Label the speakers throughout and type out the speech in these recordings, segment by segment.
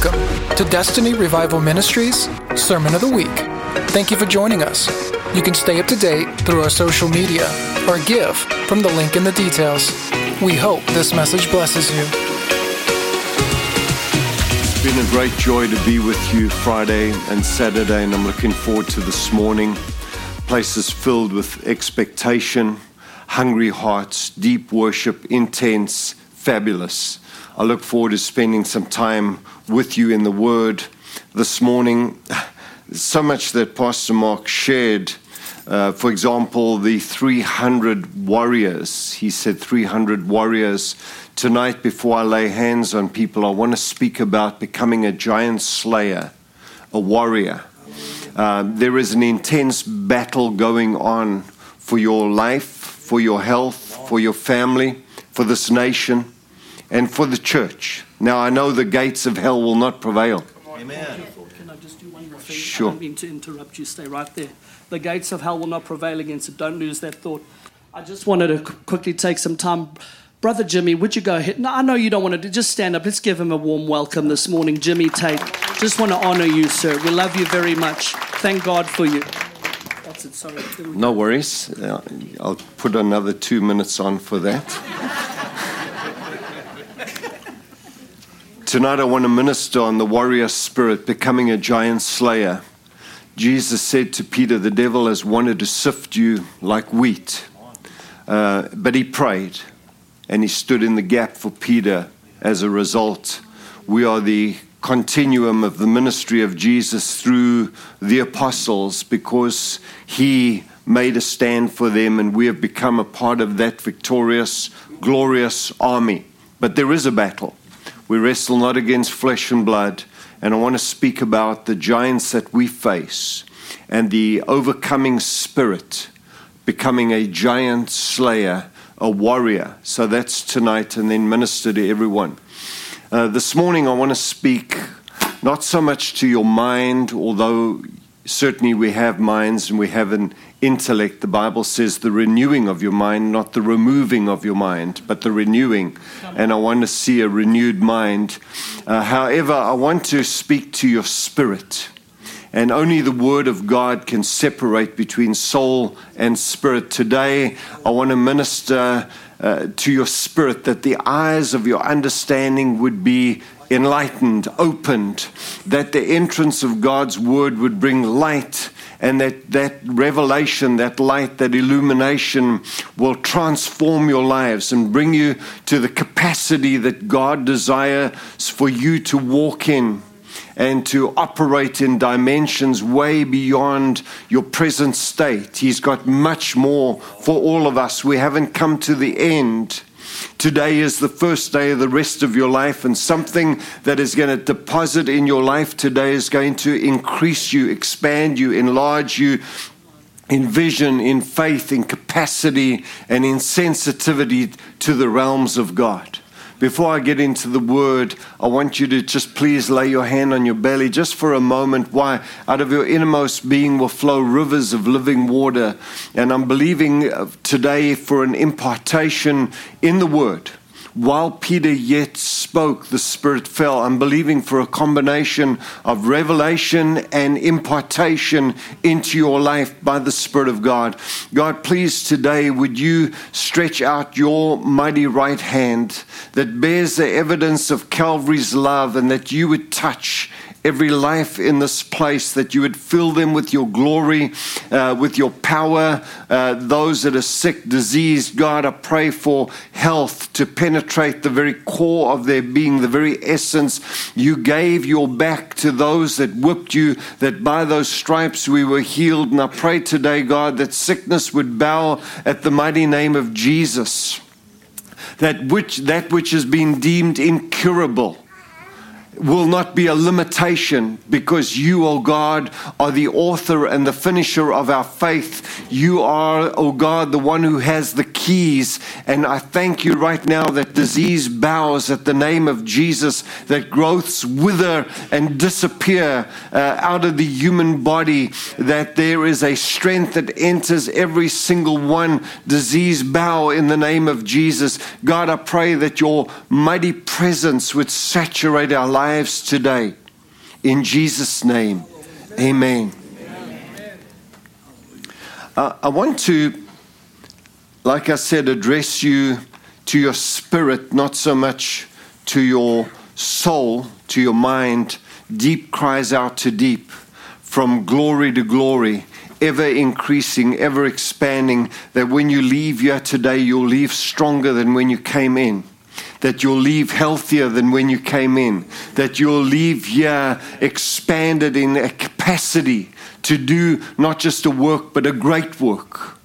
Speaker 1: Welcome to Destiny Revival Ministries Sermon of the Week. Thank you for joining us. You can stay up to date through our social media or give from the link in the details. We hope this message blesses you.
Speaker 2: It's been a great joy to be with you Friday and Saturday, and I'm looking forward to this morning. Places filled with expectation, hungry hearts, deep worship, intense, fabulous. I look forward to spending some time with you in the Word this morning. So much that Pastor Mark shared. Uh, for example, the 300 warriors. He said 300 warriors. Tonight, before I lay hands on people, I want to speak about becoming a giant slayer, a warrior. Uh, there is an intense battle going on for your life, for your health, for your family, for this nation and for the church. Now, I know the gates of hell will not prevail.
Speaker 3: Amen. Can I just do one more thing?
Speaker 2: Sure.
Speaker 3: I don't mean to interrupt you. Stay right there. The gates of hell will not prevail against it. Don't lose that thought. I just wanted to quickly take some time. Brother Jimmy, would you go ahead? No, I know you don't want to do, just stand up. Let's give him a warm welcome this morning. Jimmy Tate, just want to honor you, sir. We love you very much. Thank God for you. That's it, sorry.
Speaker 2: No worries. Uh, I'll put another two minutes on for that. Tonight, I want to minister on the warrior spirit, becoming a giant slayer. Jesus said to Peter, The devil has wanted to sift you like wheat. Uh, but he prayed and he stood in the gap for Peter as a result. We are the continuum of the ministry of Jesus through the apostles because he made a stand for them and we have become a part of that victorious, glorious army. But there is a battle. We wrestle not against flesh and blood. And I want to speak about the giants that we face and the overcoming spirit, becoming a giant slayer, a warrior. So that's tonight, and then minister to everyone. Uh, this morning, I want to speak not so much to your mind, although certainly we have minds and we have an intellect. The Bible says the renewing of your mind, not the removing of your mind, but the renewing. And I want to see a renewed mind. Uh, however, I want to speak to your spirit. And only the Word of God can separate between soul and spirit. Today, I want to minister uh, to your spirit that the eyes of your understanding would be enlightened, opened, that the entrance of God's Word would bring light and that that revelation, that light, that illumination will transform your lives and bring you to the capacity that God desires for you to walk in and to operate in dimensions way beyond your present state. He's got much more for all of us. We haven't come to the end. Today is the first day of the rest of your life, and something that is going to deposit in your life today is going to increase you, expand you, enlarge you in vision, in faith, in capacity, and in sensitivity to the realms of God. Before I get into the word, I want you to just please lay your hand on your belly just for a moment. Why? Out of your innermost being will flow rivers of living water. And I'm believing uh, today for an impartation in the word. While Peter yet spoke, the Spirit fell. I'm believing for a combination of revelation and impartation into your life by the Spirit of God. God, please today, would you stretch out your mighty right hand that bears the evidence of Calvary's love and that you would touch every life in this place, that you would fill them with your glory, uh, with your power. Uh, those that are sick, diseased, God, I pray for health to penetrate the very core of their being, the very essence. You gave your back to those that whipped you, that by those stripes we were healed. And I pray today, God, that sickness would bow at the mighty name of Jesus. That which, that which has been deemed incurable will not be a limitation because you, O oh God, are the author and the finisher of our faith. You are, O oh God, the one who has the keys. And I thank you right now that disease bows at the name of Jesus, that growths wither and disappear uh, out of the human body, that there is a strength that enters every single one. Disease bow in the name of Jesus. God, I pray that your mighty presence would saturate our lives lives today. In Jesus' name, amen. Uh, I want to, like I said, address you to your spirit, not so much to your soul, to your mind. Deep cries out to deep, from glory to glory, ever increasing, ever expanding. That when you leave here today, you'll leave stronger than when you came in that you'll leave healthier than when you came in, that you'll leave here expanded in a capacity to do not just a work, but a great work.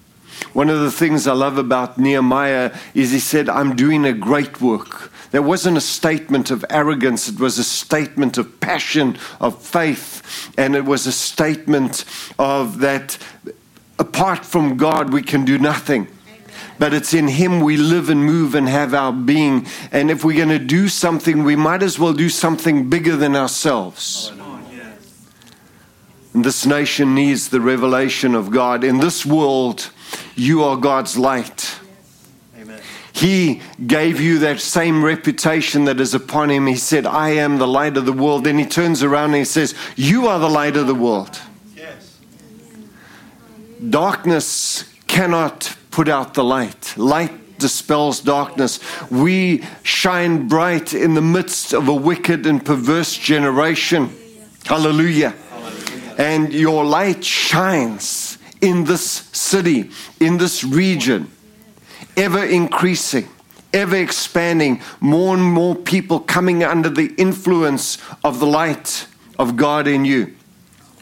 Speaker 2: One of the things I love about Nehemiah is he said, I'm doing a great work. There wasn't a statement of arrogance, it was a statement of passion, of faith, and it was a statement of that apart from God, we can do nothing but it's in Him we live and move and have our being. And if we're going to do something, we might as well do something bigger than ourselves. And this nation needs the revelation of God. In this world, you are God's light. He gave you that same reputation that is upon him. He said, I am the light of the world. Then he turns around and he says, You are the light of the world. Yes. Darkness cannot put out the light. Light dispels darkness. We shine bright in the midst of a wicked and perverse generation. Hallelujah. And your light shines in this city, in this region, ever increasing, ever expanding, more and more people coming under the influence of the light of God in you.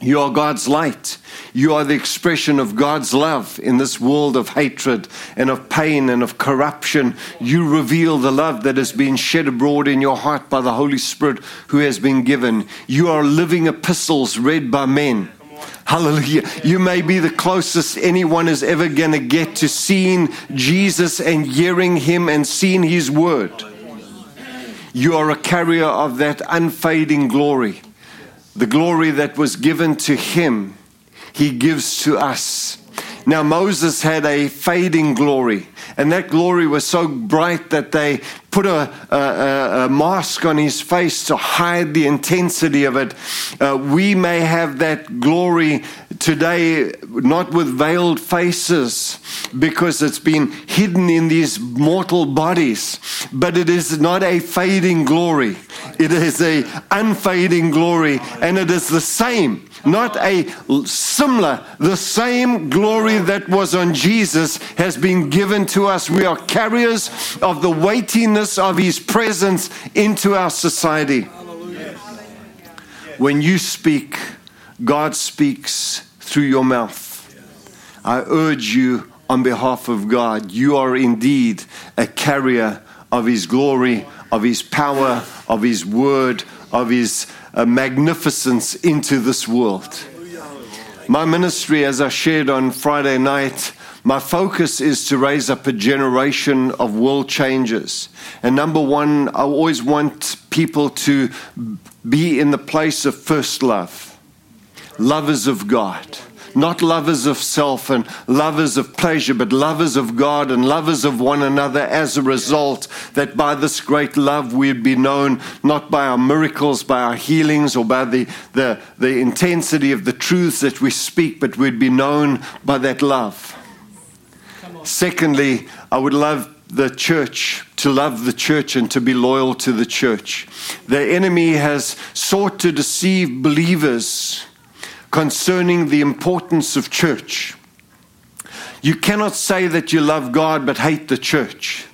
Speaker 2: You are God's light. You are the expression of God's love in this world of hatred and of pain and of corruption. You reveal the love that has been shed abroad in your heart by the Holy Spirit who has been given. You are living epistles read by men. Hallelujah. You may be the closest anyone is ever going to get to seeing Jesus and hearing him and seeing his word. You are a carrier of that unfading glory. The glory that was given to him, he gives to us. Now, Moses had a fading glory, and that glory was so bright that they put a, a, a mask on his face to hide the intensity of it. Uh, we may have that glory today, not with veiled faces, because it's been hidden in these mortal bodies, but it is not a fading glory. It is a unfading glory, and it is the same not a similar. The same glory that was on Jesus has been given to us. We are carriers of the weightiness of his presence into our society. When you speak, God speaks through your mouth. I urge you on behalf of God, you are indeed a carrier of his glory, of his power, of his word, of his uh, magnificence into this world. My ministry, as I shared on Friday night, my focus is to raise up a generation of world changers. And number one, I always want people to be in the place of first love, lovers of God not lovers of self and lovers of pleasure, but lovers of God and lovers of one another as a result, that by this great love we'd be known not by our miracles, by our healings, or by the, the, the intensity of the truths that we speak, but we'd be known by that love. Secondly, I would love the church, to love the church and to be loyal to the church. The enemy has sought to deceive believers concerning the importance of church. You cannot say that you love God but hate the church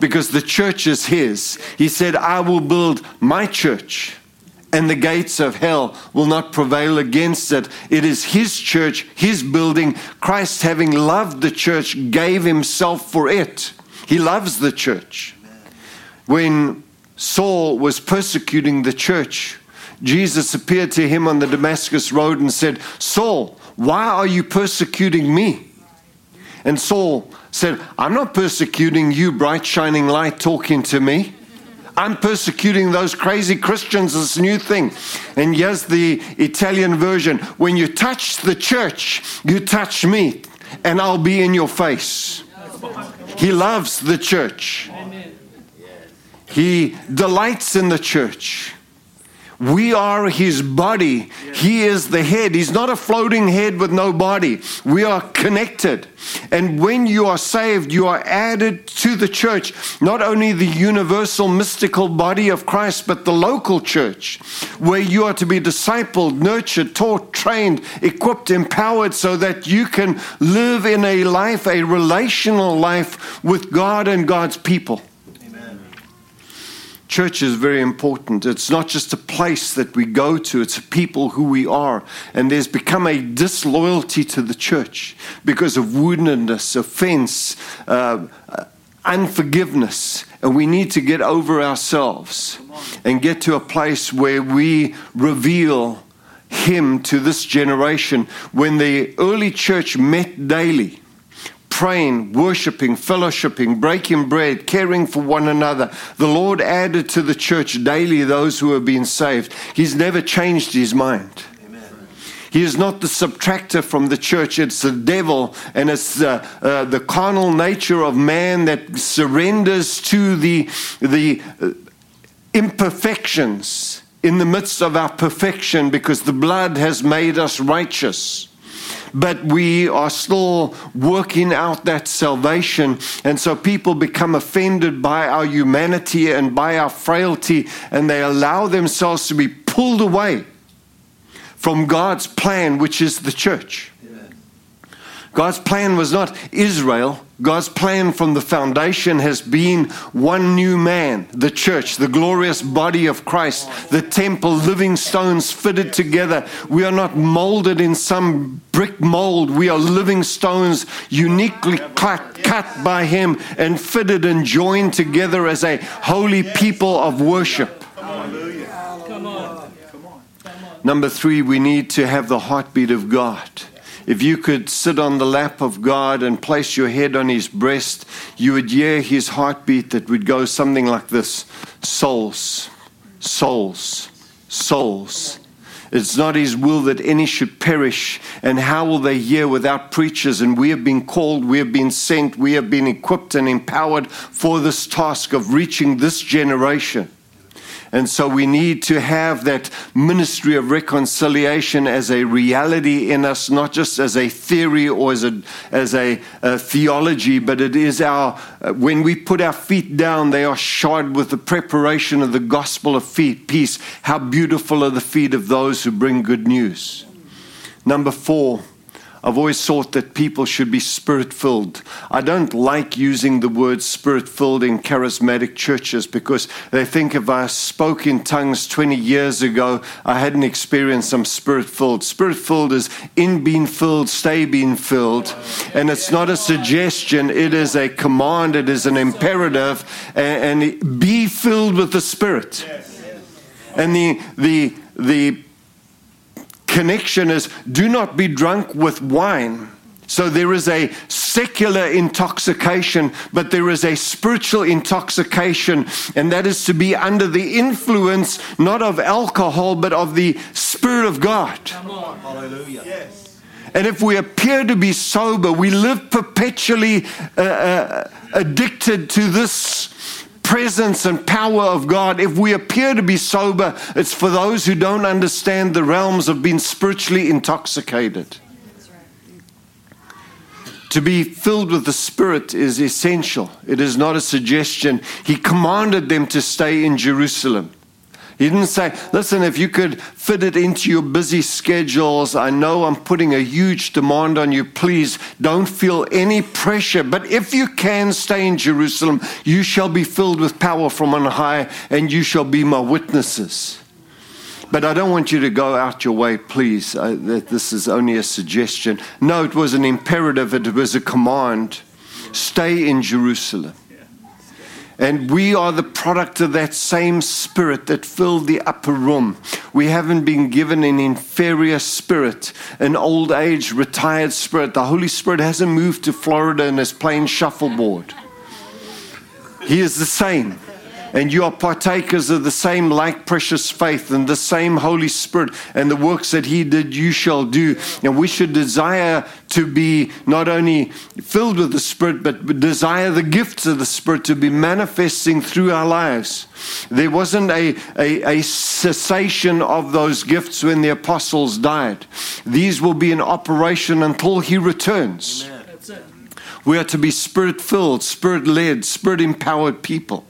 Speaker 2: because the church is His. He said, I will build my church and the gates of hell will not prevail against it. It is His church, His building. Christ, having loved the church, gave Himself for it. He loves the church. When Saul was persecuting the church, Jesus appeared to him on the Damascus road and said, Saul, why are you persecuting me? And Saul said, I'm not persecuting you, bright shining light, talking to me. I'm persecuting those crazy Christians, this new thing. And here's the Italian version when you touch the church, you touch me, and I'll be in your face. He loves the church, he delights in the church. We are his body. He is the head. He's not a floating head with no body. We are connected. And when you are saved, you are added to the church, not only the universal mystical body of Christ, but the local church, where you are to be discipled, nurtured, taught, trained, equipped, empowered, so that you can live in a life, a relational life with God and God's people. Church is very important. It's not just a place that we go to, it's people who we are. And there's become a disloyalty to the church because of woundedness, offense, uh, unforgiveness. And we need to get over ourselves and get to a place where we reveal Him to this generation. When the early church met daily, praying, worshiping, fellowshipping, breaking bread, caring for one another. The Lord added to the church daily those who have been saved. He's never changed his mind. He is not the subtractor from the church. It's the devil, and it's uh, uh, the carnal nature of man that surrenders to the, the uh, imperfections in the midst of our perfection because the blood has made us righteous but we are still working out that salvation. And so people become offended by our humanity and by our frailty, and they allow themselves to be pulled away from God's plan, which is the church. God's plan was not Israel. God's plan from the foundation has been one new man, the church, the glorious body of Christ, the temple, living stones fitted together. We are not molded in some brick mold. We are living stones uniquely cut, by Him and fitted and joined together as a holy people of worship. Number three, we need to have the heartbeat of God. If you could sit on the lap of God and place your head on his breast, you would hear his heartbeat that would go something like this Souls, souls, souls. It's not his will that any should perish. And how will they hear without preachers? And we have been called, we have been sent, we have been equipped and empowered for this task of reaching this generation. And so we need to have that ministry of reconciliation as a reality in us, not just as a theory or as a, as a, a theology, but it is our, uh, when we put our feet down, they are shod with the preparation of the gospel of feet, peace. How beautiful are the feet of those who bring good news. Number four, I've always thought that people should be spirit filled. I don't like using the word spirit filled in charismatic churches because they think if I spoke in tongues 20 years ago, I hadn't experienced some spirit filled. Spirit filled is in being filled, stay being filled. And it's not a suggestion, it is a command, it is an imperative. And, and be filled with the Spirit. And the, the, the connection is do not be drunk with wine. So there is a secular intoxication, but there is a spiritual intoxication, and that is to be under the influence not of alcohol, but of the Spirit of God. Hallelujah. Yes. And if we appear to be sober, we live perpetually uh, uh, addicted to this presence and power of God, if we appear to be sober, it's for those who don't understand the realms of being spiritually intoxicated. To be filled with the Spirit is essential. It is not a suggestion. He commanded them to stay in Jerusalem. He didn't say, listen, if you could fit it into your busy schedules, I know I'm putting a huge demand on you. Please don't feel any pressure. But if you can stay in Jerusalem, you shall be filled with power from on high, and you shall be my witnesses. But I don't want you to go out your way, please. I, this is only a suggestion. No, it was an imperative, it was a command. Stay in Jerusalem. And we are the product of that same spirit that filled the upper room. We haven't been given an inferior spirit, an old age, retired spirit. The Holy Spirit hasn't moved to Florida and is playing shuffleboard. He is the same. And you are partakers of the same like precious faith and the same Holy Spirit and the works that He did, you shall do. And we should desire to be not only filled with the Spirit, but desire the gifts of the Spirit to be manifesting through our lives. There wasn't a, a, a, cessation of those gifts when the apostles died. These will be in operation until he returns. We are to be spirit filled, spirit led, spirit empowered people.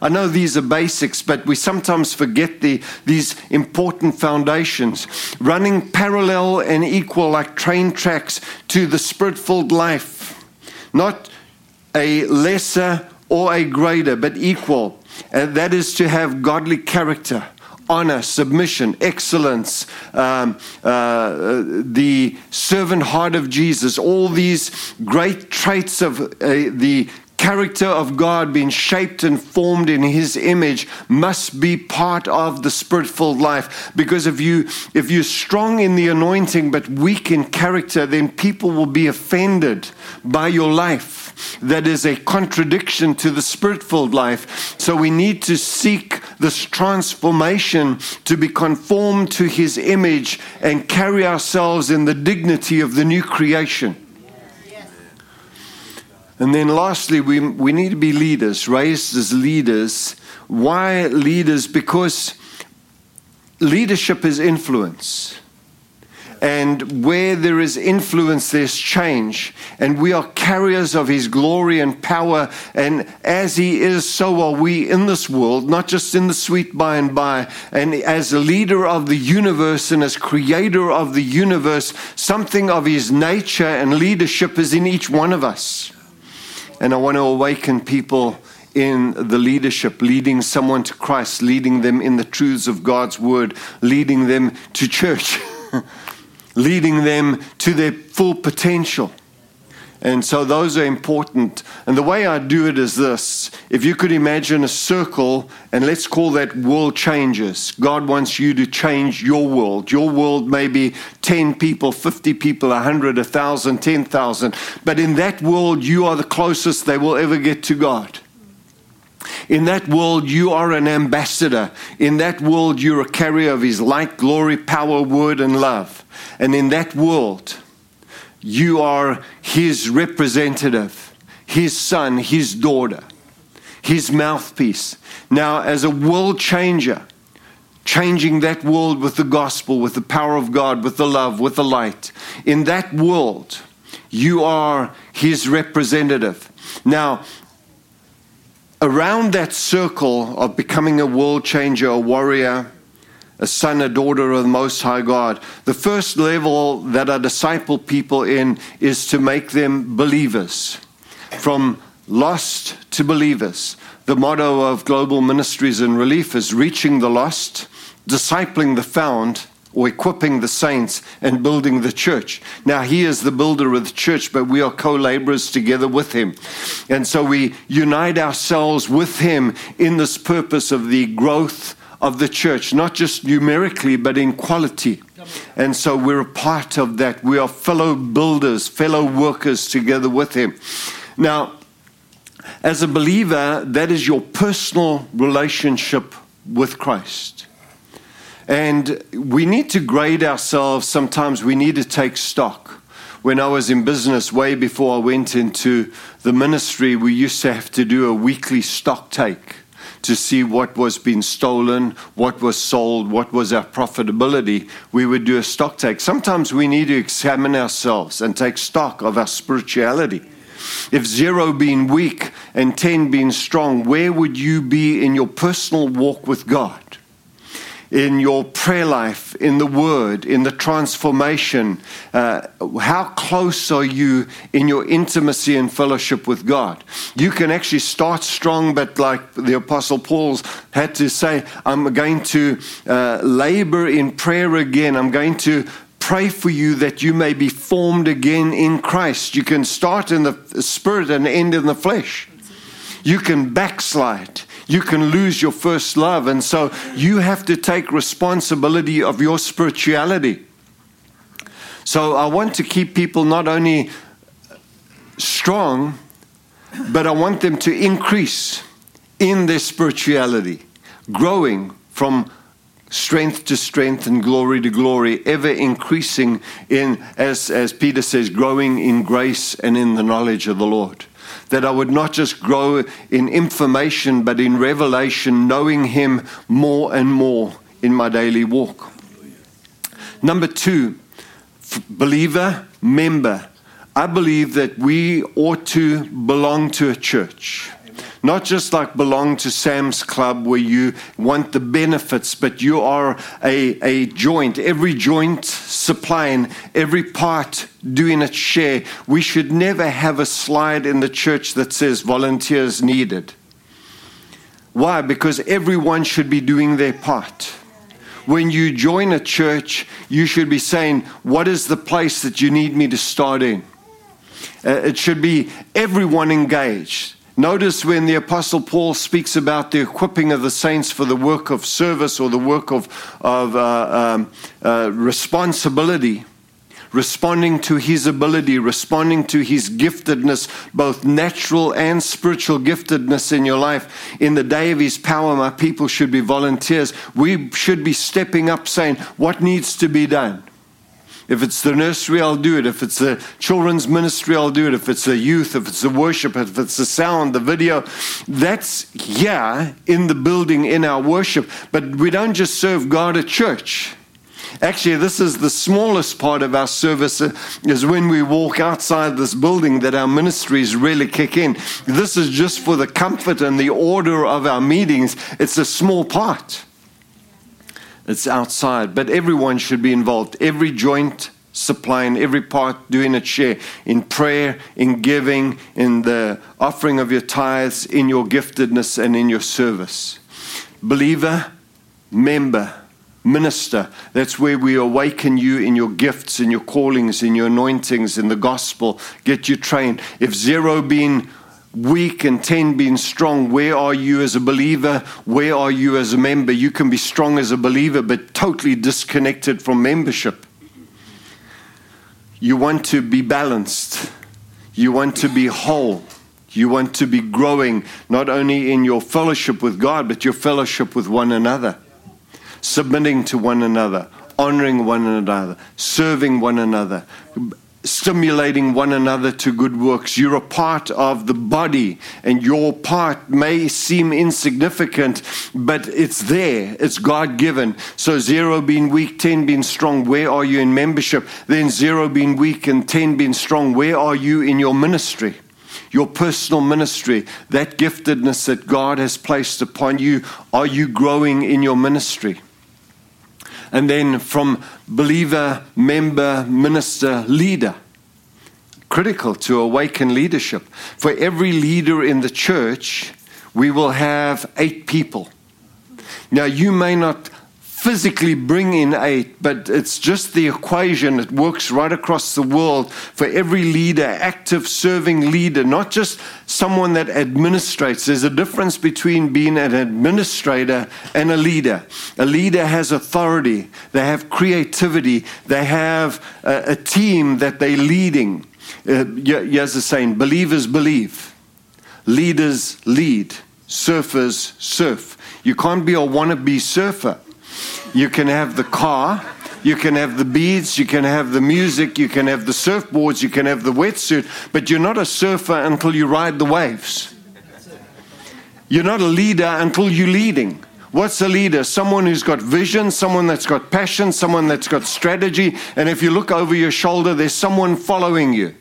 Speaker 2: I know these are basics, but we sometimes forget the, these important foundations. Running parallel and equal like train tracks to the spirit filled life, not a lesser or a greater, but equal. And that is to have godly character, honor, submission, excellence, um, uh, the servant heart of Jesus, all these great traits of uh, the character of God being shaped and formed in his image must be part of the spirit-filled life. Because if you if you're strong in the anointing but weak in character then people will be offended by your life. That is a contradiction to the spirit-filled life. So we need to seek this transformation to be conformed to his image and carry ourselves in the dignity of the new creation and then lastly, we, we need to be leaders, raised as leaders. Why leaders? Because leadership is influence. And where there is influence, there's change. And we are carriers of His glory and power. And as He is, so are we in this world, not just in the sweet by and by. And as a leader of the universe and as creator of the universe, something of His nature and leadership is in each one of us. And I want to awaken people in the leadership, leading someone to Christ, leading them in the truths of God's word, leading them to church, leading them to their full potential. And so those are important. And the way I do it is this if you could imagine a circle, and let's call that world changes. God wants you to change your world. Your world may be 10 people, 50 people, 100, 1,000, 10,000. But in that world, you are the closest they will ever get to God. In that world, you are an ambassador. In that world, you're a carrier of His light, glory, power, word, and love. And in that world, you are his representative, his son, his daughter, his mouthpiece. Now, as a world changer, changing that world with the gospel, with the power of God, with the love, with the light, in that world, you are his representative. Now, around that circle of becoming a world changer, a warrior, a son, a daughter of the Most High God. The first level that I disciple people in is to make them believers. From lost to believers. The motto of Global Ministries and Relief is reaching the lost, discipling the found, or equipping the saints and building the church. Now, he is the builder of the church, but we are co laborers together with him. And so we unite ourselves with him in this purpose of the growth of the church, not just numerically, but in quality. And so we're a part of that. We are fellow builders, fellow workers together with Him. Now, as a believer, that is your personal relationship with Christ. And we need to grade ourselves. Sometimes we need to take stock. When I was in business, way before I went into the ministry, we used to have to do a weekly stock take to see what was being stolen, what was sold, what was our profitability, we would do a stock take. Sometimes we need to examine ourselves and take stock of our spirituality. If zero being weak and 10 being strong, where would you be in your personal walk with God? In your prayer life, in the Word, in the transformation? Uh, how close are you in your intimacy and fellowship with God? You can actually start strong, but like the Apostle Paul's had to say, I'm going to uh, labor in prayer again. I'm going to pray for you that you may be formed again in Christ. You can start in the spirit and end in the flesh. You can backslide you can lose your first love. And so you have to take responsibility of your spirituality. So I want to keep people not only strong, but I want them to increase in their spirituality, growing from strength to strength and glory to glory, ever increasing in, as, as Peter says, growing in grace and in the knowledge of the Lord. That I would not just grow in information, but in revelation, knowing Him more and more in my daily walk. Number two, believer, member. I believe that we ought to belong to a church. Not just like belong to Sam's Club where you want the benefits, but you are a, a joint, every joint supplying, every part doing its share. We should never have a slide in the church that says volunteers needed. Why? Because everyone should be doing their part when you join a church, you should be saying, What is the place that you need me to start in? Uh, it should be everyone engaged. Notice when the Apostle Paul speaks about the equipping of the saints for the work of service or the work of, of uh, um, uh, responsibility, responding to his ability, responding to his giftedness, both natural and spiritual giftedness in your life. In the day of his power, my people should be volunteers. We should be stepping up saying, What needs to be done? If it's the nursery, I'll do it. If it's the children's ministry, I'll do it. If it's the youth, if it's the worship, if it's the sound, the video, that's yeah in the building in our worship. But we don't just serve God at church. Actually, this is the smallest part of our service uh, is when we walk outside this building that our ministries really kick in. This is just for the comfort and the order of our meetings. It's a small part. It's outside, but everyone should be involved. Every joint supplying, every part doing its share in prayer, in giving, in the offering of your tithes, in your giftedness, and in your service. Believer, member, minister. That's where we awaken you in your gifts, in your callings, in your anointings, in the gospel. Get you trained. If zero being weak and 10 being strong. Where are you as a believer? Where are you as a member? You can be strong as a believer, but totally disconnected from membership. You want to be balanced, you want to be whole. You want to be growing not only in your fellowship with God, but your fellowship with one another, submitting to one another, honoring one another, serving one another, stimulating one another to good works. You're a part of the body, and your part may seem insignificant, but it's there. It's God given. So, zero being weak, 10 being strong, where are you in membership? Then, zero being weak and 10 being strong, where are you in your ministry? Your personal ministry, that giftedness that God has placed upon you, are you growing in your ministry? And then from believer, member, minister, leader. Critical to awaken leadership. For every leader in the church, we will have eight people. Now, you may not physically bring in eight, but it's just the equation. It works right across the world for every leader, active serving leader, not just someone that administrates. There's a difference between being an administrator and a leader. A leader has authority, they have creativity, they have a, a team that they're leading. Uh, here's the saying believers believe, leaders lead, surfers surf. You can't be a wannabe surfer. You can have the car, you can have the beads, you can have the music, you can have the surfboards, you can have the wetsuit, but you're not a surfer until you ride the waves. You're not a leader until you're leading. What's a leader? Someone who's got vision, someone that's got passion, someone that's got strategy, and if you look over your shoulder, there's someone following you.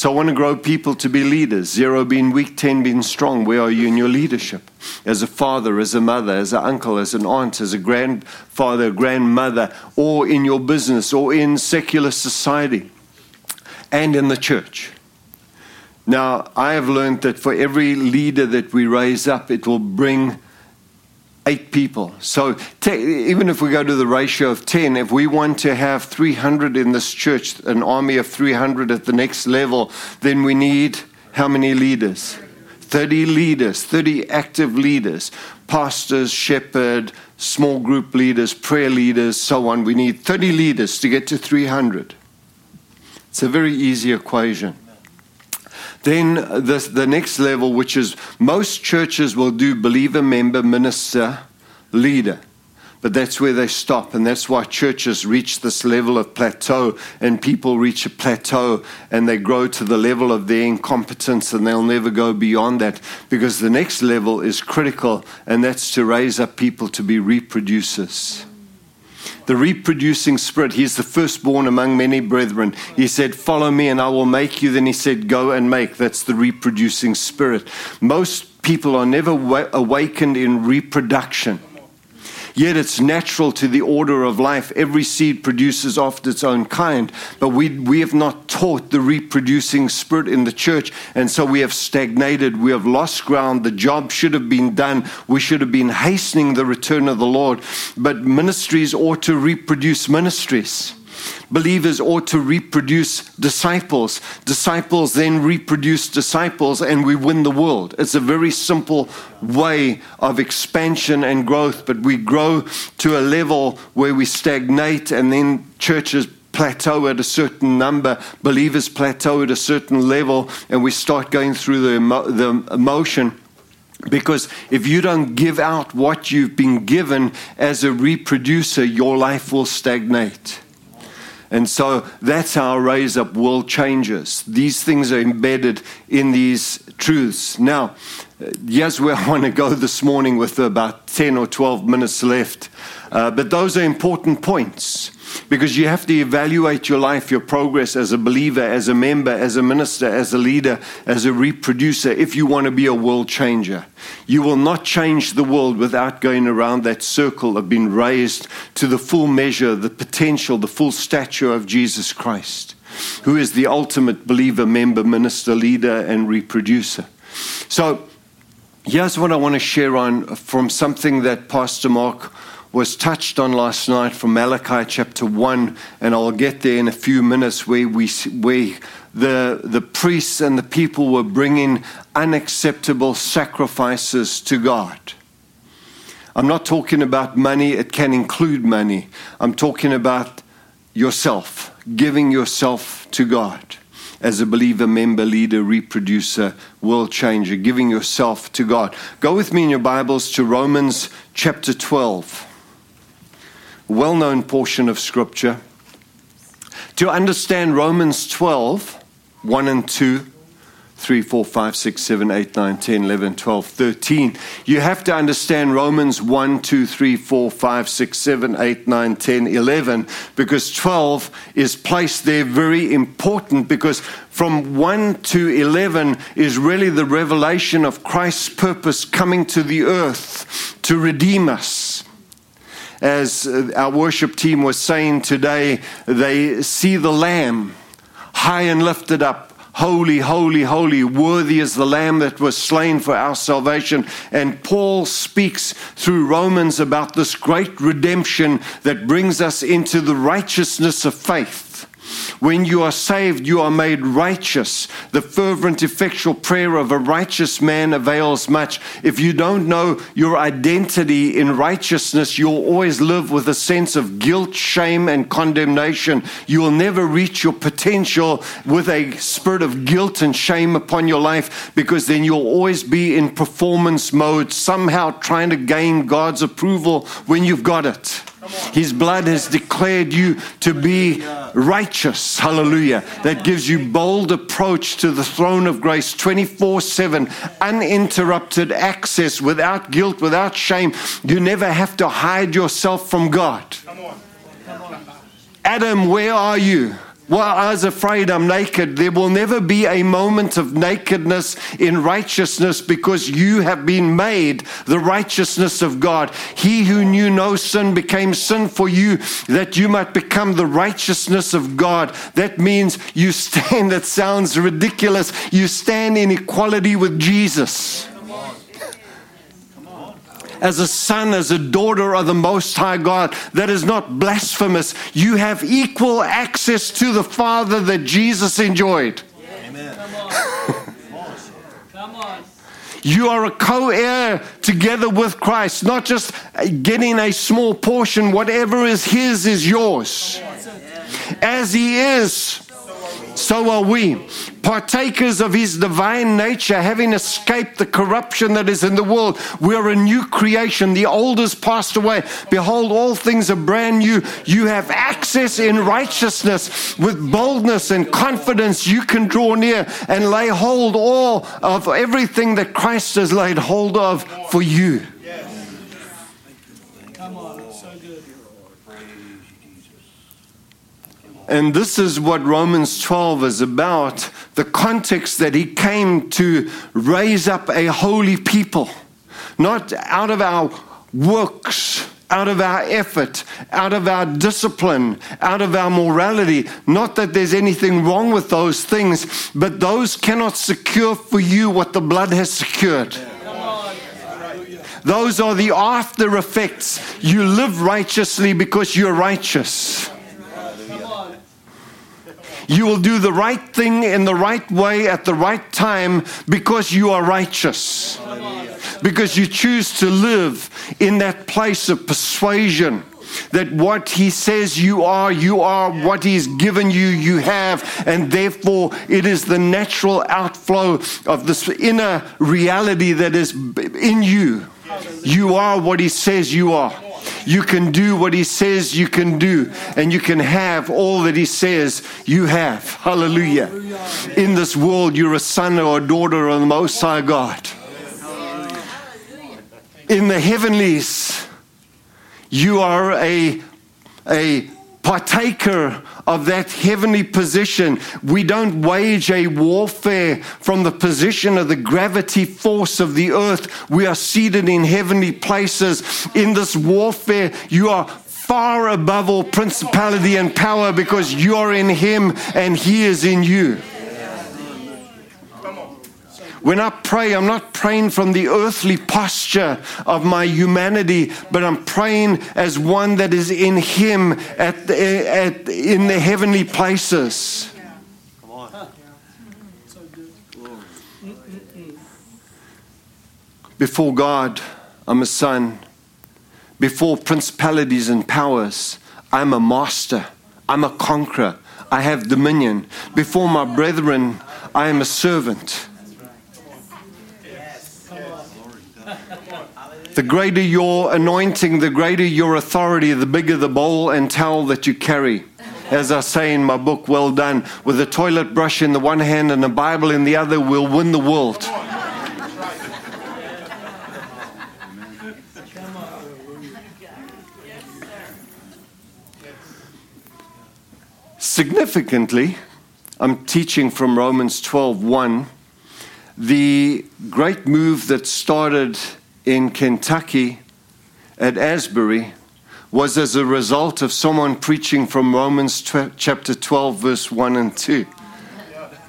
Speaker 2: So I want to grow people to be leaders. Zero being weak, 10 being strong. Where are you in your leadership? As a father, as a mother, as an uncle, as an aunt, as a grandfather, grandmother, or in your business, or in secular society, and in the church. Now, I have learned that for every leader that we raise up, it will bring eight people. So even if we go to the ratio of 10, if we want to have 300 in this church, an army of 300 at the next level, then we need how many leaders? 30 leaders, 30 active leaders, pastors, shepherd, small group leaders, prayer leaders, so on. We need 30 leaders to get to 300. It's a very easy equation. Then the, the next level, which is most churches will do believer, member, minister, leader. But that's where they stop, and that's why churches reach this level of plateau, and people reach a plateau and they grow to the level of their incompetence, and they'll never go beyond that because the next level is critical, and that's to raise up people to be reproducers the reproducing spirit. He's the firstborn among many brethren. He said, Follow me and I will make you. Then he said, Go and make. That's the reproducing spirit. Most people are never awakened in reproduction. Yet it's natural to the order of life. Every seed produces after its own kind. But we, we have not taught the reproducing spirit in the church. And so we have stagnated. We have lost ground. The job should have been done. We should have been hastening the return of the Lord. But ministries ought to reproduce ministries. Believers ought to reproduce disciples. Disciples then reproduce disciples, and we win the world. It's a very simple way of expansion and growth, but we grow to a level where we stagnate, and then churches plateau at a certain number, believers plateau at a certain level, and we start going through the, emo- the emotion. Because if you don't give out what you've been given as a reproducer, your life will stagnate. And so that's how Raise Up World changes. These things are embedded in these truths. Now, here's where I want to go this morning with about 10 or 12 minutes left. Uh, but those are important points because you have to evaluate your life, your progress as a believer, as a member, as a minister, as a leader, as a reproducer, if you want to be a world changer. You will not change the world without going around that circle of being raised to the full measure, the potential, the full stature of Jesus Christ, who is the ultimate believer, member, minister, leader, and reproducer. So, here's what I want to share on from something that Pastor Mark was touched on last night from Malachi chapter 1, and I'll get there in a few minutes, where, we, where the, the priests and the people were bringing unacceptable sacrifices to God. I'm not talking about money, it can include money. I'm talking about yourself, giving yourself to God as a believer, member, leader, reproducer, world changer, giving yourself to God. Go with me in your Bibles to Romans chapter 12 well known portion of Scripture. To understand Romans 12, 1 and 2, 3, 4, 5, 6, 7, 8, 9, 10, 11, 12, 13. You have to understand Romans 1, 2, 3, 4, 5, 6, 7, 8, 9, 10, 11, because 12 is placed there very important because from 1 to 11 is really the revelation of Christ's purpose coming to the earth to redeem us as uh, our worship team was saying today, they see the Lamb high and lifted up. Holy, holy, holy, worthy is the Lamb that was slain for our salvation. And Paul speaks through Romans about this great redemption that brings us into the righteousness of faith. When you are saved, you are made righteous. The fervent, effectual prayer of a righteous man avails much. If you don't know your identity in righteousness, you'll always live with a sense of guilt, shame, and condemnation. You will never reach your potential with a spirit of guilt and shame upon your life because then you'll always be in performance mode, somehow trying to gain God's approval when you've got it. His blood has declared you to be righteous. Hallelujah. That gives you bold approach to the throne of grace 24 7, uninterrupted access without guilt, without shame. You never have to hide yourself from God. Adam, where are you? Well, I was afraid I'm naked. There will never be a moment of nakedness in righteousness because you have been made the righteousness of God. He who knew no sin became sin for you that you might become the righteousness of God. That means you stand, that sounds ridiculous, you stand in equality with Jesus as a son, as a daughter of the Most High God. That is not blasphemous. You have equal access to the Father that Jesus enjoyed. Amen. Come on. You are a co heir together with Christ, not just getting a small portion. Whatever is His is yours. As He is, So are we, partakers of his divine nature, having escaped the corruption that is in the world. We are a new creation. The old has passed away. Behold, all things are brand new. You have access in righteousness with boldness and confidence. You can draw near and lay hold all of everything that Christ has laid hold of for you.
Speaker 3: Come on, so good.
Speaker 2: And this is what Romans 12 is about the context that he came to raise up a holy people, not out of our works, out of our effort, out of our discipline, out of our morality. Not that there's anything wrong with those things, but those cannot secure for you what the blood has secured. Those are the after effects. You live righteously because you're righteous. You will do the right thing in the right way at the right time because you are righteous. Because you choose to live in that place of persuasion that what he says you are, you are, what he's given you, you have, and therefore it is the natural outflow of this inner reality that is in you. You are what he says you are. You can do what he says you can do, and you can have all that he says you have. Hallelujah. In this world, you're a son or a daughter of the Most High God. In the heavenlies, you are a, a partaker of that heavenly position. We don't wage a warfare from the position of the gravity force of the earth. We are seated in heavenly places. In this warfare, you are far above all principality and power because you're in Him and He is in you. When I pray, I'm not praying from the earthly posture of my humanity, but I'm praying as one that is in Him at the, at, in the heavenly places.
Speaker 3: So good.
Speaker 2: Before God, I'm a son. Before principalities and powers, I'm a master. I'm a conqueror. I have dominion. Before my brethren, I am a servant. The greater your anointing, the greater your authority, the bigger the bowl and towel that you carry. As I say in my book, Well Done, with a toilet brush in the one hand and a Bible in the other, we'll win the world. Significantly, I'm teaching from Romans 12:1, the great move that started in Kentucky at Asbury was as a result of someone preaching from Romans tw- chapter 12, verse 1 and 2.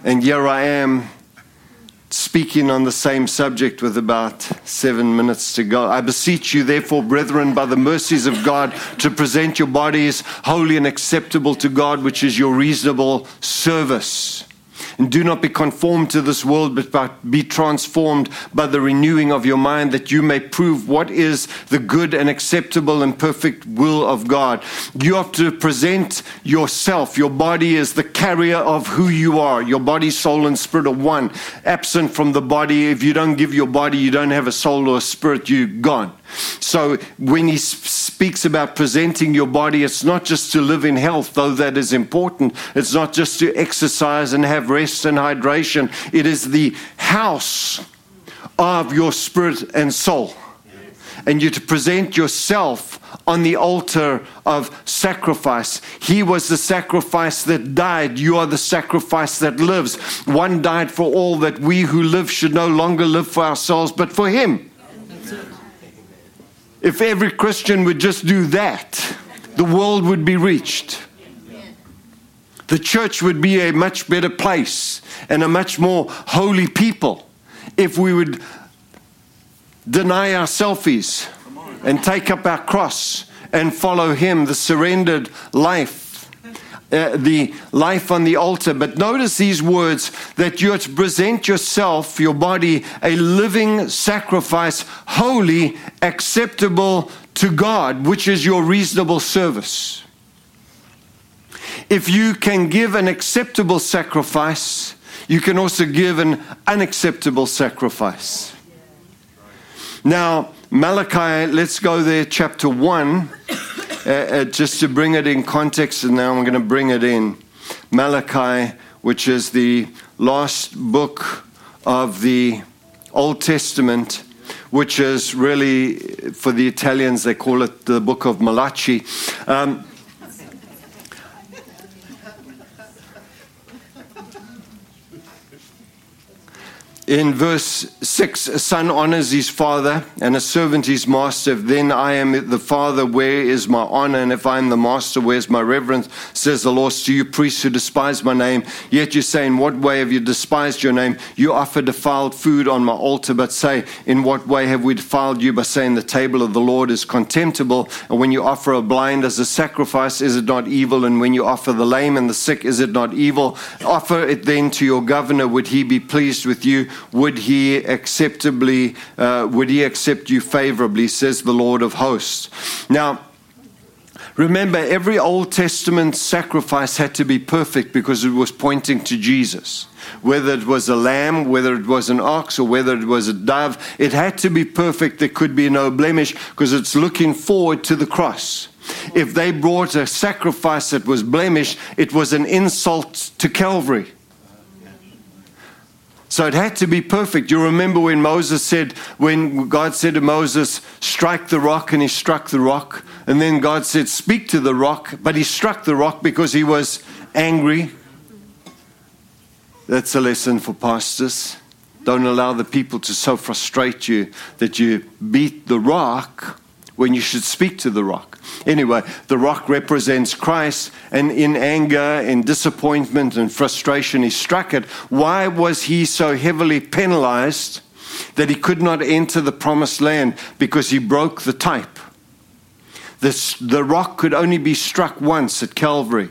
Speaker 2: And here I am speaking on the same subject with about seven minutes to go. I beseech you, therefore, brethren, by the mercies of God, to present your bodies holy and acceptable to God, which is your reasonable service. And do not be conformed to this world, but be transformed by the renewing of your mind, that you may prove what is the good and acceptable and perfect will of God. You have to present yourself. Your body is the carrier of who you are. Your body, soul, and spirit are one. Absent from the body, if you don't give your body, you don't have a soul or a spirit, you're gone. So when he speaks about presenting your body, it's not just to live in health, though that is important. It's not just to exercise and have rest and hydration. It is the house of your spirit and soul. And you're to present yourself on the altar of sacrifice. He was the sacrifice that died. You are the sacrifice that lives. One died for all that we who live should no longer live for ourselves, but for Him. If every Christian would just do that, the world would be reached. The church would be a much better place and a much more holy people if we would deny our selfies and take up our cross and follow Him, the surrendered life. Uh, the life on the altar. But notice these words that you're to present yourself, your body, a living sacrifice, holy, acceptable to God, which is your reasonable service. If you can give an acceptable sacrifice, you can also give an unacceptable sacrifice. Now, Malachi, let's go there, chapter 1, uh, uh, just to bring it in context, and now I'm going to bring it in. Malachi, which is the last book of the Old Testament, which is really, for the Italians, they call it the book of Malachi. Um, in verse 6 a son honors his father and a servant his master. If then i am the father where is my honor? And if i am the master where's my reverence? Says the lord to you priests who despise my name yet you say in what way have you despised your name? You offer defiled food on my altar but say in what way have we defiled you by saying the table of the lord is contemptible? And when you offer a blind as a sacrifice is it not evil? And when you offer the lame and the sick is it not evil? Offer it then to your governor would he be pleased with you would he acceptably, uh, would he accept you favorably, says the Lord of hosts. Now, Remember, every Old Testament sacrifice had to be perfect because it was pointing to Jesus. Whether it was a lamb, whether it was an ox, or whether it was a dove, it had to be perfect. There could be no blemish because it's looking forward to the cross. If they brought a sacrifice that was blemished, it was an insult to Calvary. So it had to be perfect. You remember when Moses said, when God said to Moses, strike the rock, and he struck the rock. And then God said, speak to the rock, but he struck the rock because he was angry. That's a lesson for pastors. Don't allow the people to so frustrate you that you beat the rock when you should speak to the rock. Anyway, the rock represents Christ, and in anger, in disappointment, and frustration, he struck it. Why was he so heavily penalized that he could not enter the promised land? Because he broke the type. This, the rock could only be struck once at Calvary.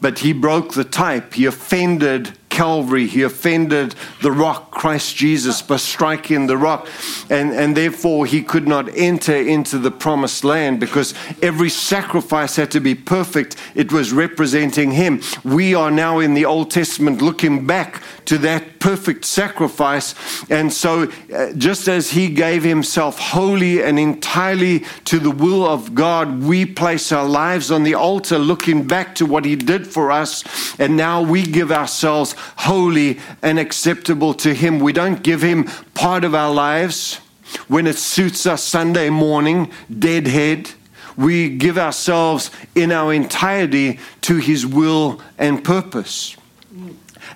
Speaker 2: But he broke the type. He offended Calvary. He offended the rock, Christ Jesus, by striking the rock. And, and therefore, he could not enter into the promised land because every sacrifice had to be perfect. It was representing him. We are now in the Old Testament looking back to that perfect sacrifice. And so, uh, just as he gave himself wholly and entirely to the will of God, we place our lives on the altar looking back to what he did for us. And now we give ourselves holy and acceptable to Him. We don't give Him part of our lives when it suits us Sunday morning, deadhead. We give ourselves in our entirety to His will and purpose.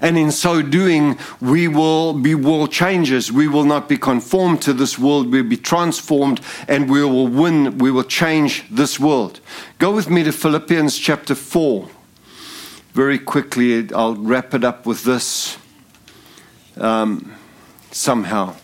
Speaker 2: And in so doing, we will be world changers. We will not be conformed to this world. We'll be transformed and we will win. We will change this world. Go with me to Philippians chapter 4 very quickly, I'll wrap it up with this um, somehow.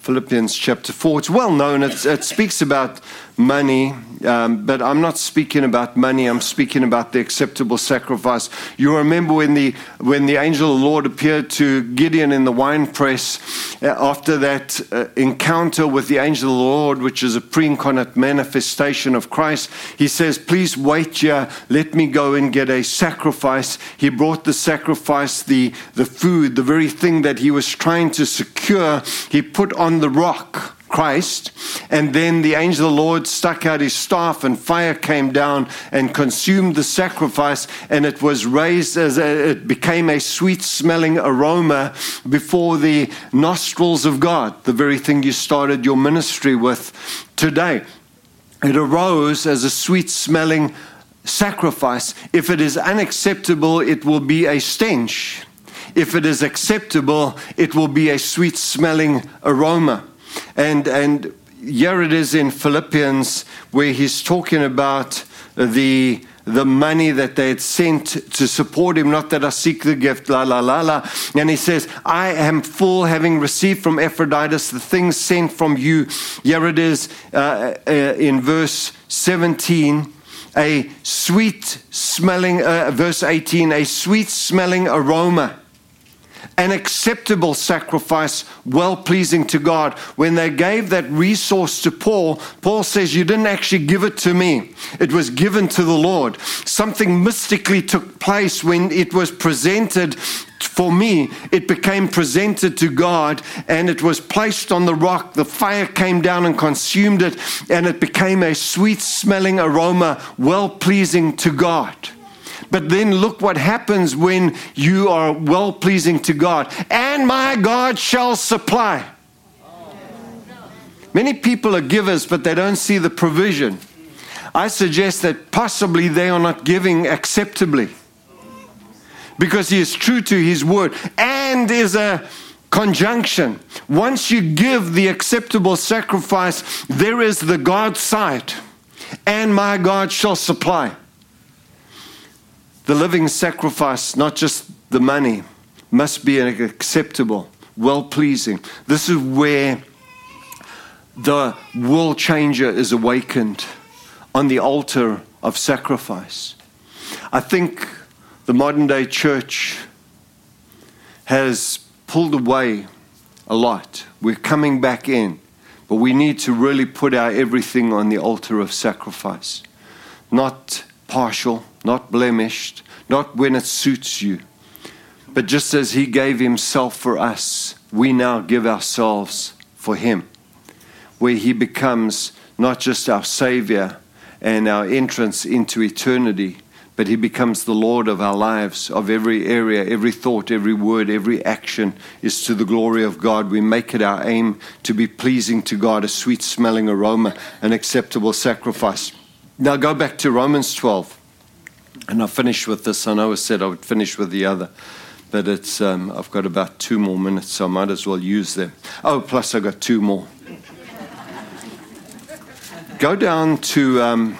Speaker 2: Philippians chapter 4. It's well known, it's, it speaks about money, um, but I'm not speaking about money. I'm speaking about the acceptable sacrifice. You remember when the when the angel of the Lord appeared to Gideon in the wine press uh, after that uh, encounter with the angel of the Lord, which is a pre-incarnate manifestation of Christ. He says, "Please wait here. Let me go and get a sacrifice." He brought the sacrifice, the the food, the very thing that he was trying to secure. He put on the rock Christ. And then the angel of the Lord stuck out his staff, and fire came down and consumed the sacrifice, and it was raised as a, it became a sweet smelling aroma before the nostrils of God, the very thing you started your ministry with today. It arose as a sweet smelling sacrifice. If it is unacceptable, it will be a stench. If it is acceptable, it will be a sweet smelling aroma. And, and here it is in Philippians where he's talking about the the money that they had sent to support him, not that I seek the gift, la la la la. And he says, I am full, having received from Epaphroditus the things sent from you. Here it is uh, uh, in verse 17 a sweet smelling, uh, verse 18, a sweet smelling aroma an acceptable sacrifice, well pleasing to God. When they gave that resource to Paul, Paul says, You didn't actually give it to me, it was given to the Lord. Something mystically took place when it was presented for me, it became presented to God and it was placed on the rock. The fire came down and consumed it, and it became a sweet smelling aroma, well pleasing to God. But then look what happens when you are well pleasing to God. And my God shall supply. Many people are givers, but they don't see the provision. I suggest that possibly they are not giving acceptably because he is true to his word and is a conjunction. Once you give the acceptable sacrifice, there is the God side, and my God shall supply. The living sacrifice, not just the money, must be acceptable, well pleasing. This is where the world changer is awakened on the altar of sacrifice. I think the modern day church has pulled away a lot. We're coming back in, but we need to really put our everything on the altar of sacrifice. Not partial, not blemished, not when it suits you. But just as He gave Himself for us, we now give ourselves for Him, where He becomes not just our Savior and our entrance into eternity, but He becomes the Lord of our lives, of every area, every thought, every word, every action is to the glory of God. We make it our aim to be pleasing to God, a sweet smelling aroma, an acceptable sacrifice. Now go back to Romans 12. And I'll finish with this. I know I said I would finish with the other, but it's, um, I've got about two more minutes, so I might as well use them. Oh, plus I got two more. go down to um,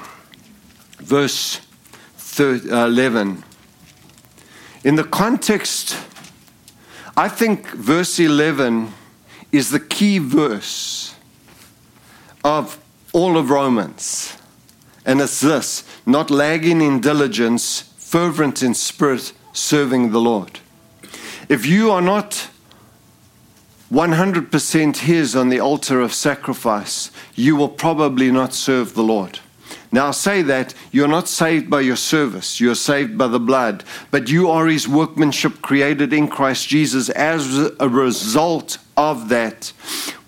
Speaker 2: verse 11. In the context, I think verse 11 is the key verse of all of Romans. And it's this not lagging in diligence, fervent in spirit, serving the Lord. If you are not 100% His on the altar of sacrifice, you will probably not serve the Lord. Now, say that you're not saved by your service, you're saved by the blood, but you are his workmanship created in Christ Jesus. As a result of that,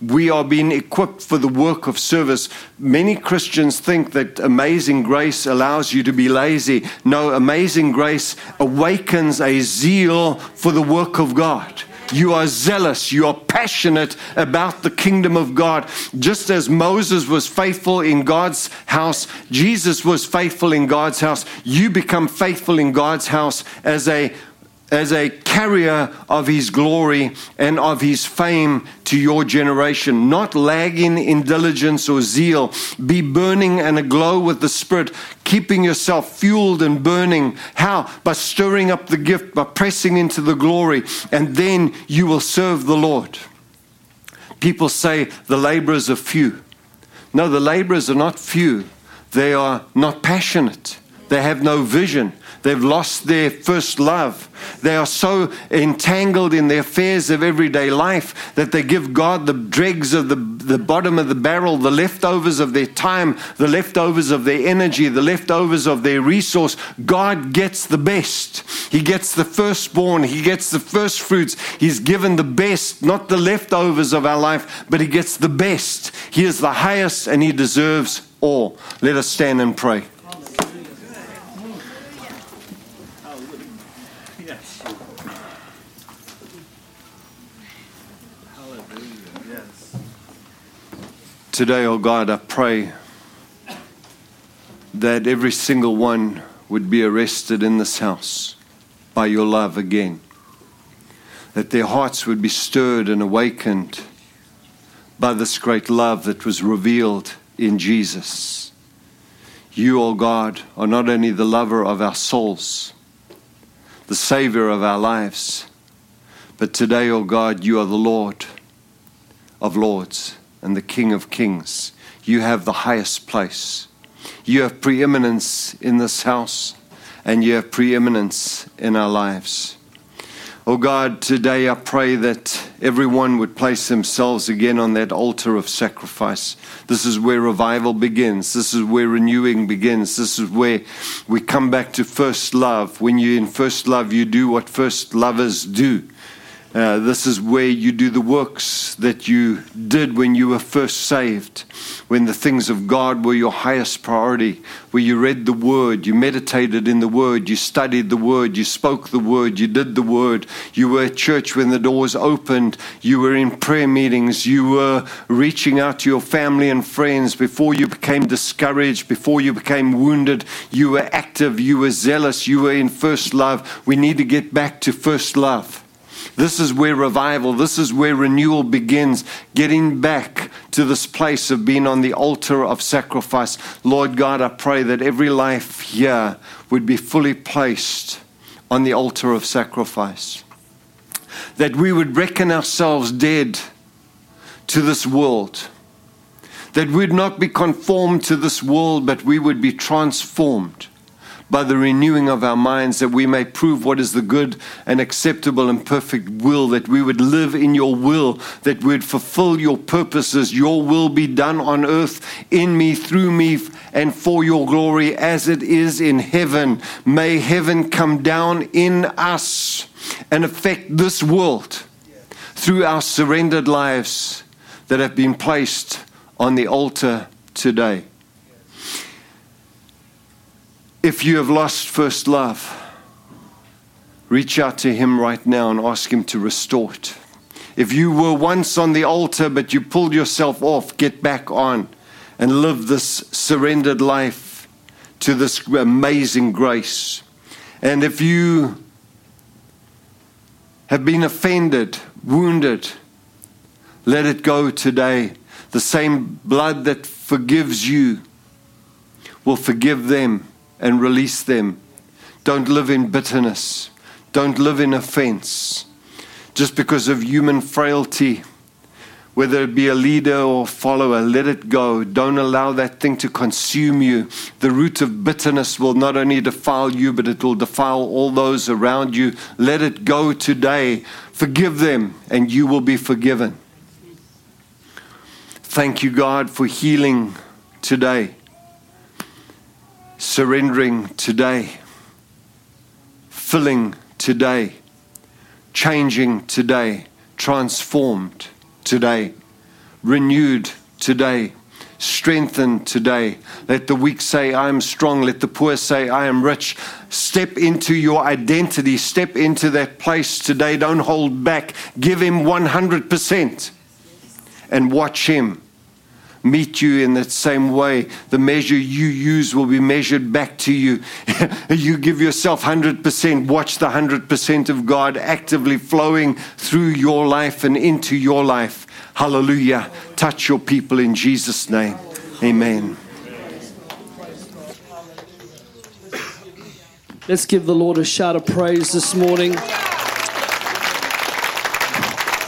Speaker 2: we are being equipped for the work of service. Many Christians think that amazing grace allows you to be lazy. No, amazing grace awakens a zeal for the work of God. You are zealous. You are passionate about the kingdom of God. Just as Moses was faithful in God's house, Jesus was faithful in God's house. You become faithful in God's house as a as a carrier of his glory and of his fame to your generation, not lagging in diligence or zeal. Be burning and aglow with the Spirit, keeping yourself fueled and burning. How? By stirring up the gift, by pressing into the glory, and then you will serve the Lord. People say the laborers are few. No, the laborers are not few, they are not passionate, they have no vision. They've lost their first love. They are so entangled in the affairs of everyday life that they give God the dregs of the, the bottom of the barrel, the leftovers of their time, the leftovers of their energy, the leftovers of their resource. God gets the best. He gets the firstborn. He gets the first fruits. He's given the best, not the leftovers of our life, but He gets the best. He is the highest and He deserves all. Let us stand and pray. Today, oh God, I pray that every single one would be arrested in this house by your love again. That their hearts would be stirred and awakened by this great love that was revealed in Jesus. You, O oh God, are not only the lover of our souls, the Savior of our lives, but today, O oh God, you are the Lord of Lords and the King of Kings. You have the highest place. You have preeminence in this house, and you have preeminence in our lives. Oh God, today I pray that everyone would place themselves again on that altar of sacrifice. This is where revival begins. This is where renewing begins. This is where we come back to first love. When you're in first love, you do what first lovers do. Uh, this is where you do the works that you did when you were first saved, when the things of God were your highest priority, where you read the Word, you meditated in the Word, you studied the Word, you spoke the Word, you did the Word, you were at church when the doors opened, you were in prayer meetings, you were reaching out to your family and friends before you became discouraged, before you became wounded, you were active, you were zealous, you were in first love. We need to get back to first love. This is where revival, this is where renewal begins, getting back to this place of being on the altar of sacrifice. Lord God, I pray that every life here would be fully placed on the altar of sacrifice. That we would reckon ourselves dead to this world. That we'd not be conformed to this world, but we would be transformed by the renewing of our minds, that we may prove what is the good and acceptable and perfect will, that we would live in your will, that we would fulfill your purposes. Your will be done on earth, in me, through me, and for your glory, as it is in heaven. May heaven come down in us and affect this world through our surrendered lives that have been placed on the altar today. If you have lost first love, reach out to Him right now and ask Him to restore it. If you were once on the altar but you pulled yourself off, get back on and live this surrendered life to this amazing grace. And if you have been offended, wounded, let it go today. The same blood that forgives you will forgive them and release them. Don't live in bitterness. Don't live in offense. Just because of human frailty, whether it be a leader or follower, let it go. Don't allow that thing to consume you. The root of bitterness will not only defile you, but it will defile all those around you. Let it go today. Forgive them, and you will be forgiven. Thank you, God, for healing today surrendering today, filling today, changing today, transformed today, renewed today, strengthened today. Let the weak say, I am strong. Let the poor say, I am rich. Step into your identity. Step into that place today. Don't hold back. Give Him 100% and watch Him meet you in that same way. The measure you use will be measured back to you. you give yourself 100%, watch the 100% of God actively flowing through your life and into your life. Hallelujah. Touch your people in Jesus' name. Amen.
Speaker 3: Let's give the Lord a shout of praise this morning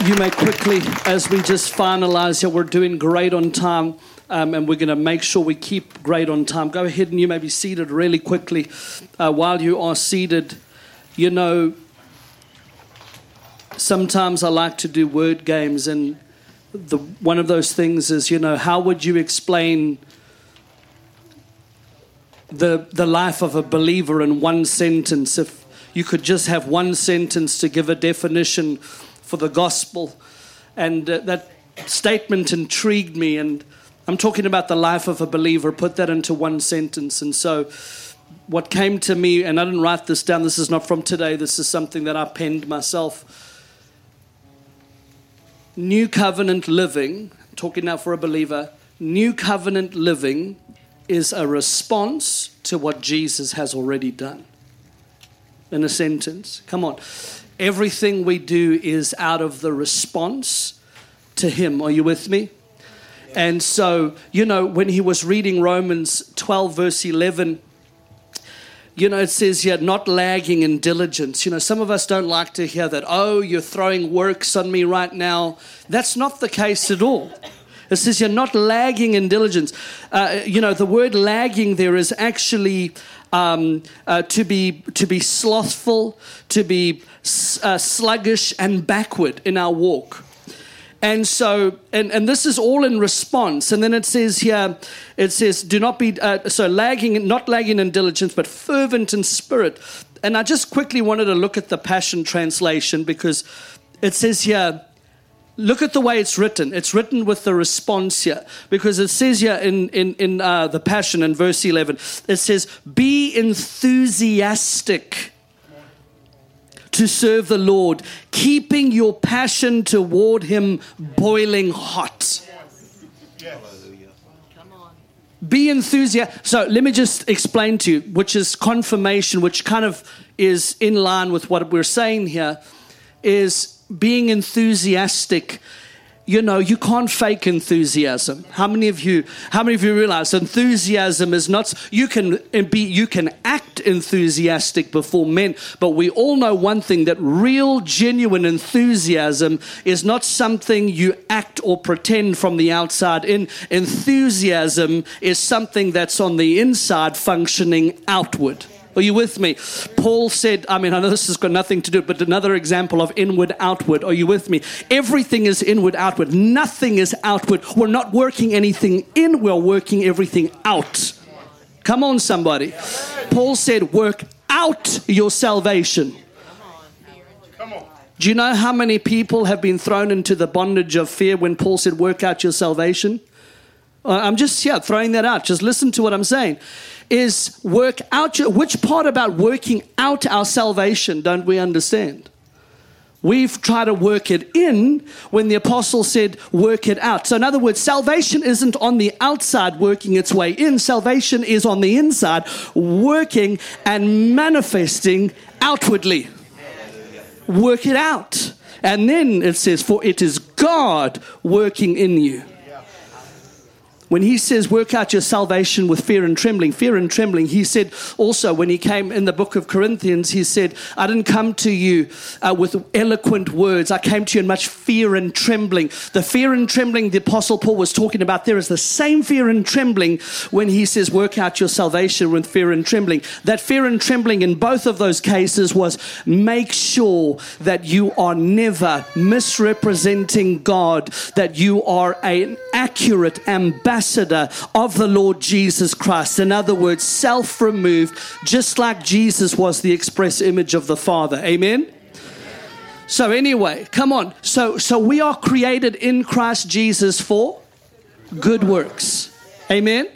Speaker 3: you may quickly, as we just finalize here, we're doing great on time. Um, and we're going to make sure we keep great on time. Go ahead and you may be seated really quickly. Uh, while you are seated, you know, sometimes I like to do word games, and the one of those things is, you know, how would you explain the the life of a believer in one sentence? If you could just have one sentence to give a definition for the gospel. And uh, that statement intrigued me. And I'm talking about the life of a believer, put that into one sentence. And so, what came to me, and I didn't write this down, this is not from today, this is something that I penned myself. New covenant living, talking now for a believer, new covenant living is a response to what Jesus has already done. In a sentence. Come on everything we do is out of the response to Him. Are you with me? And so, you know, when he was reading Romans 12, verse 11, you know, it says here, not lagging in diligence. You know, some of us don't like to hear that, oh, you're throwing works on me right now. That's not the case at all. It says you're not lagging in diligence. Uh, you know, the word lagging there is actually um, uh, to be to be slothful, to be uh, sluggish and backward in our walk. And so, and, and this is all in response. And then it says here, it says, do not be, uh, so lagging, not lagging in diligence, but fervent in spirit. And I just quickly wanted to look at the Passion Translation because it says here, look at the way it's written. It's written with the response here because it says here in, in, in uh, the Passion in verse 11, it says, be enthusiastic to serve the Lord, keeping your passion toward Him boiling hot. Be enthusiastic. So let me just explain to you, which is confirmation, which kind of is in line with what we're saying here, is being enthusiastic you know, you can't fake enthusiasm. How many of you, how many of you realize enthusiasm is not, you can be, you can enthusiastic before men, but we all know one thing that real, genuine enthusiasm is not something you act or pretend from the outside in. Enthusiasm is something that's on the inside functioning outward. Are you with me? Paul said, I mean, I know this has got nothing to do, but another example of inward outward. Are you with me? Everything is inward outward. Nothing is outward. We're not working anything in, we're working everything out. Come on, somebody. Paul said, work out your salvation. Do you know how many people have been thrown into the bondage of fear when Paul said, work out your salvation? Uh, I'm just, yeah, throwing that out. Just listen to what I'm saying is work out your, which part about working out our salvation don't we understand? We've tried to work it in when the apostle said, work it out. So, in other words, salvation isn't on the outside working its way in, salvation is on the inside working and manifesting outwardly. Work it out. And then it says, for it is God working in you when he says, work out your salvation with fear and trembling, fear and trembling, he said also when he came in the book of Corinthians, he said, I didn't come to you uh, with eloquent words. I came to you in much fear and trembling. The fear and trembling the Apostle Paul was talking about there is the same fear and trembling when he says, work out your salvation with fear and trembling. That fear and trembling in both of those cases was make sure that you are never misrepresenting God, that you are an accurate ambassador ambassador of the Lord Jesus Christ. In other words, self removed, just like Jesus was the express image of the Father. Amen? So anyway, come on. So so we are created in Christ Jesus for good works. Amen.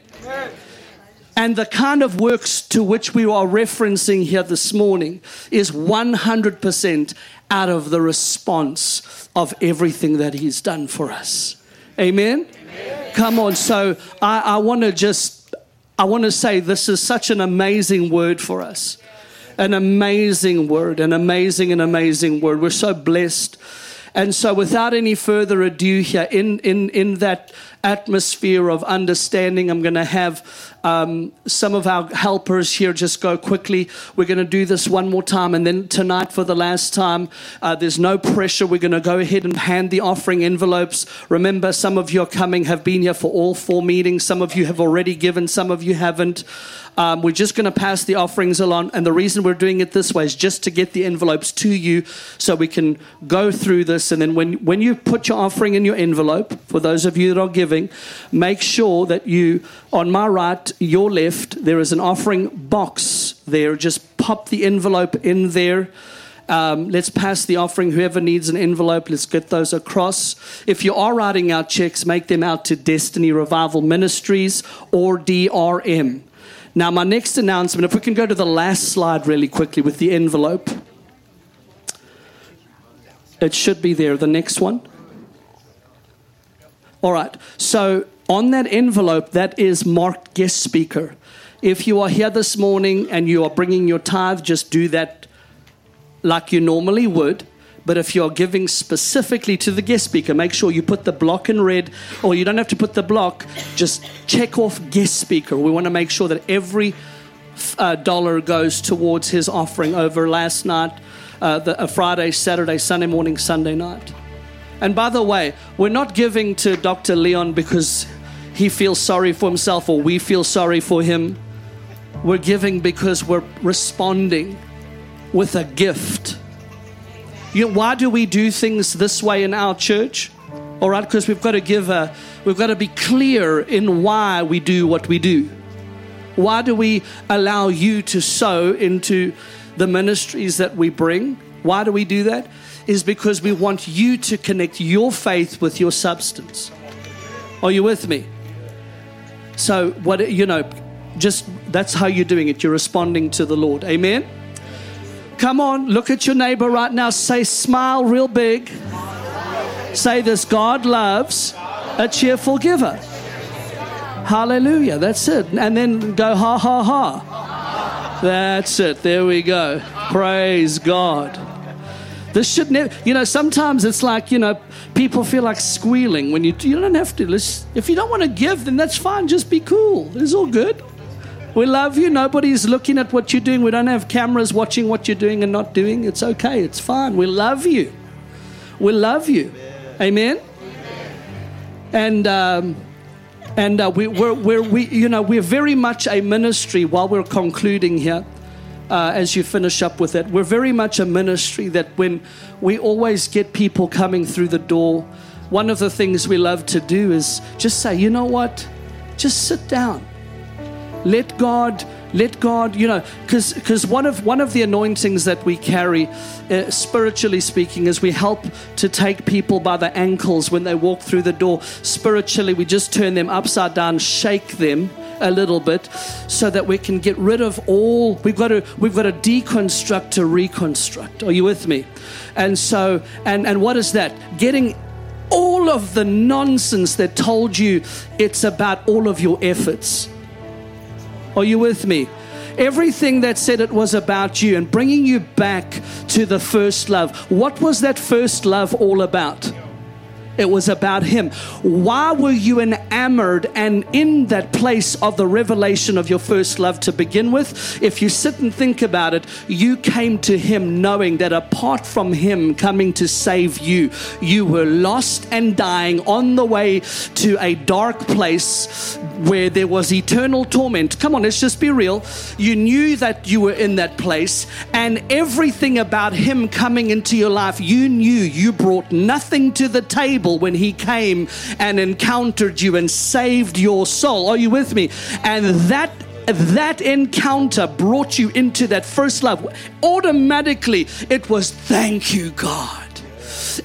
Speaker 3: And the kind of works to which we are referencing here this morning is 100% out of the response of everything that He's done for us. Amen. Come on. So I, I want to just, I want to say this is such an amazing word for us. An amazing word, an amazing and amazing word. We're so blessed. And so, without any further ado, here in, in, in that atmosphere of understanding, I'm going to have um, some of our helpers here just go quickly. We're going to do this one more time, and then tonight for the last time. Uh, there's no pressure. We're going to go ahead and hand the offering envelopes. Remember, some of you are coming, have been here for all four meetings. Some of you have already given, some of you haven't. Um, we're just going to pass the offerings along. And the reason we're doing it this way is just to get the envelopes to you so we can go through this. And then when, when you put your offering in your envelope, for those of you that are giving, make sure that you, on my right, your left, there is an offering box there. Just pop the envelope in there. Um, let's pass the offering. Whoever needs an envelope, let's get those across. If you are writing out checks, make them out to Destiny Revival Ministries or DRM. Now, my next announcement, if we can go to the last slide really quickly with the envelope. It should be there, the next one. All right. So on that envelope, that is marked guest speaker. If you are here this morning and you are bringing your tithe, just do that like you normally would. But if you're giving specifically to the guest speaker, make sure you put the block in red, or you don't have to put the block, just check off guest speaker. We want to make sure that every uh, dollar goes towards his offering over last night, uh, the, uh, Friday, Saturday, Sunday morning, Sunday night. And by the way, we're not giving to Dr. Leon because he feels sorry for himself or we feel sorry for him. We're giving because we're responding with a gift You know, why do we do things this way in our church? All right, because we've got to give a, we've got to be clear in why we do what we do. Why do we allow you to sow into the ministries that we bring? Why do we do that? Is because we want you to connect your faith with your substance. Are you with me? So, what, you know, just that's how you're doing it. You're responding to the Lord. Amen? Come on, look at your neighbor right now. Say, smile real big. Say this God loves a cheerful giver. Hallelujah. That's it. And then go, ha, ha, ha. That's it. There we go. Praise God. This should never, you know, sometimes it's like, you know, people feel like squealing when you, you don't have to. If you don't want to give, then that's fine. Just be cool. It's all good. We love you. Nobody's looking at what you're doing. We don't have cameras watching what you're doing and not doing. It's okay. It's fine. We love you. We love you. Amen. And um, and uh, we, we're, we're we you know we're very much a ministry. While we're concluding here, uh, as you finish up with it, we're very much a ministry that when we always get people coming through the door, one of the things we love to do is just say, you know what, just sit down. Let God let God, you know, because because one of one of the anointings that we carry, uh, spiritually speaking, is we help to take people by the ankles when they walk through the door. Spiritually, we just turn them upside down, shake them a little bit, so that we can get rid of all. We've got to we've got to deconstruct to reconstruct. Are you with me? And so and and what is that? Getting all of the nonsense that told you it's about all of your efforts are you with me? Everything that said it was about you and bringing you back to the first love. What was that first love all about? It was about Him. Why were you enamored and in that place of the revelation of your first love to begin with? If you sit and think about it, you came to Him knowing that apart from Him coming to save you, you were lost and dying on the way to a dark place where there was eternal torment. Come on, let's just be real. You knew that you were in that place, and everything about Him coming into your life, you knew you brought nothing to the table table when he came and encountered you and saved your soul. Are you with me? And that that encounter brought you into that first love. Automatically, it was thank you, God.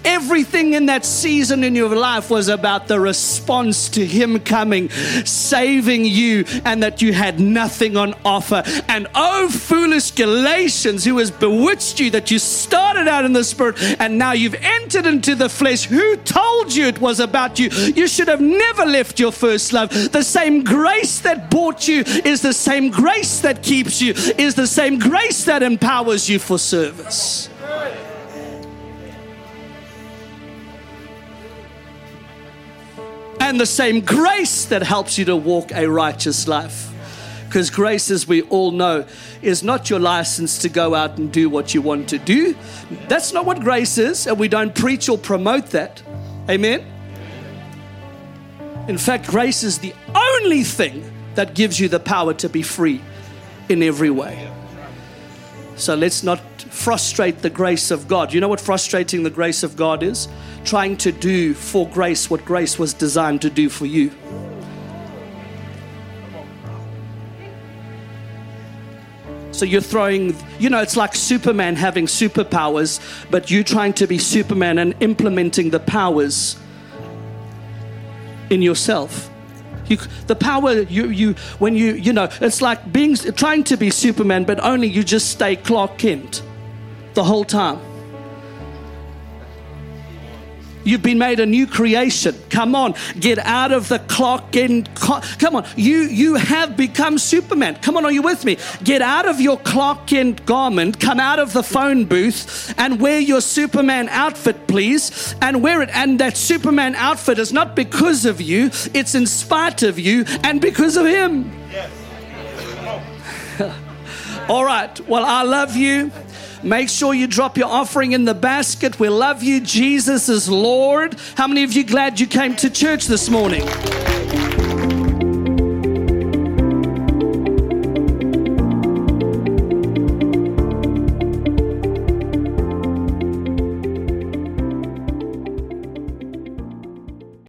Speaker 3: Everything in that season in your life was about the response to Him coming, saving you, and that you had nothing on offer. And oh, foolish Galatians, who has bewitched you that you started out in the Spirit and now you've entered into the flesh. Who told you it was about you? You should have never left your first love. The same grace that bought you is the same grace that keeps you, is the same grace that empowers you for service. And the same grace that helps you to walk a righteous life. Because grace, as we all know, is not your license to go out and do what you want to do. That's not what grace is, and we don't preach or promote that. Amen? In fact, grace is the only thing that gives you the power to be free in every way. So let's not frustrate the grace of God. You know what frustrating the grace of God is? Trying to do for grace what grace was designed to do for you. So you're throwing, you know, it's like Superman having superpowers, but you trying to be Superman and implementing the powers in yourself. You, the power you, you when you you know it's like being trying to be Superman, but only you just stay Clark Kent the whole time. You've been made a new creation. Come on, get out of the clock and come on. You you have become Superman. Come on, are you with me? Get out of your clock and garment. Come out of the phone booth and wear your Superman outfit, please, and wear it. And that Superman outfit is not because of you; it's in spite of you and because of Him. Yes. All right. Well, I love you. Make sure you drop your offering in the basket. We love you. Jesus is Lord. How many of you glad you came to church this morning?